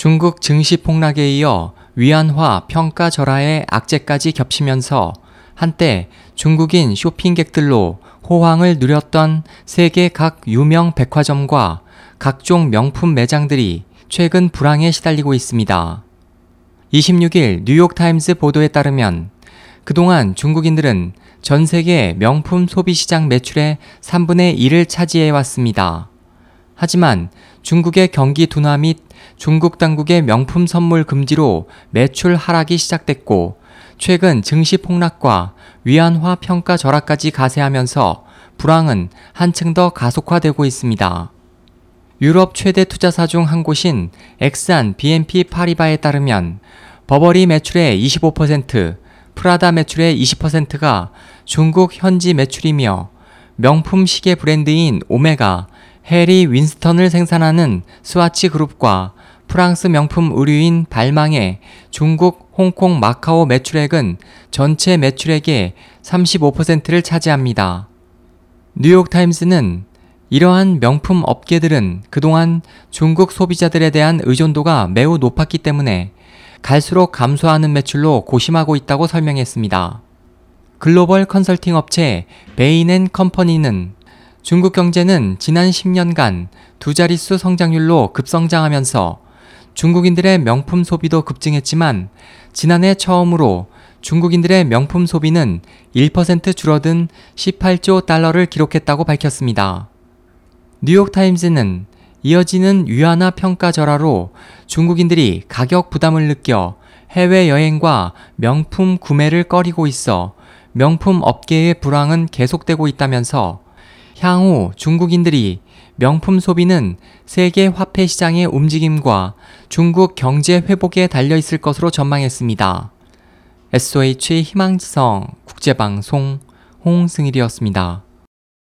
중국 증시 폭락에 이어 위안화 평가 절하의 악재까지 겹치면서 한때 중국인 쇼핑객들로 호황을 누렸던 세계 각 유명 백화점과 각종 명품 매장들이 최근 불황에 시달리고 있습니다. 26일 뉴욕타임스 보도에 따르면 그동안 중국인들은 전 세계 명품 소비 시장 매출의 3분의 1을 차지해 왔습니다. 하지만 중국의 경기 둔화 및 중국 당국의 명품 선물 금지로 매출 하락이 시작됐고 최근 증시 폭락과 위안화 평가 절하까지 가세하면서 불황은 한층 더 가속화되고 있습니다. 유럽 최대 투자사 중 한 곳인 엑산 BNP 파리바에 따르면 버버리 매출의 25%, 프라다 매출의 20%가 중국 현지 매출이며 명품 시계 브랜드인 오메가, 해리 윈스턴을 생산하는 스와치 그룹과 프랑스 명품 의류인 발망의 중국, 홍콩, 마카오 매출액은 전체 매출액의 35%를 차지합니다. 뉴욕타임스는 이러한 명품 업계들은 그동안 중국 소비자들에 대한 의존도가 매우 높았기 때문에 갈수록 감소하는 매출로 고심하고 있다고 설명했습니다. 글로벌 컨설팅 업체 베인 앤 컴퍼니는 중국 경제는 지난 10년간 두 자릿수 성장률로 급성장하면서 중국인들의 명품 소비도 급증했지만 지난해 처음으로 중국인들의 명품 소비는 1% 줄어든 18조 달러를 기록했다고 밝혔습니다. 뉴욕타임즈는 이어지는 위안화 평가 절하로 중국인들이 가격 부담을 느껴 해외여행과 명품 구매를 꺼리고 있어 명품 업계의 불황은 계속되고 있다면서 향후 중국인들이 명품 소비는 세계 화폐 시장의 움직임과 중국 경제 회복에 달려 있을 것으로 전망했습니다. SOH 희망지성 국제방송 홍승일이었습니다.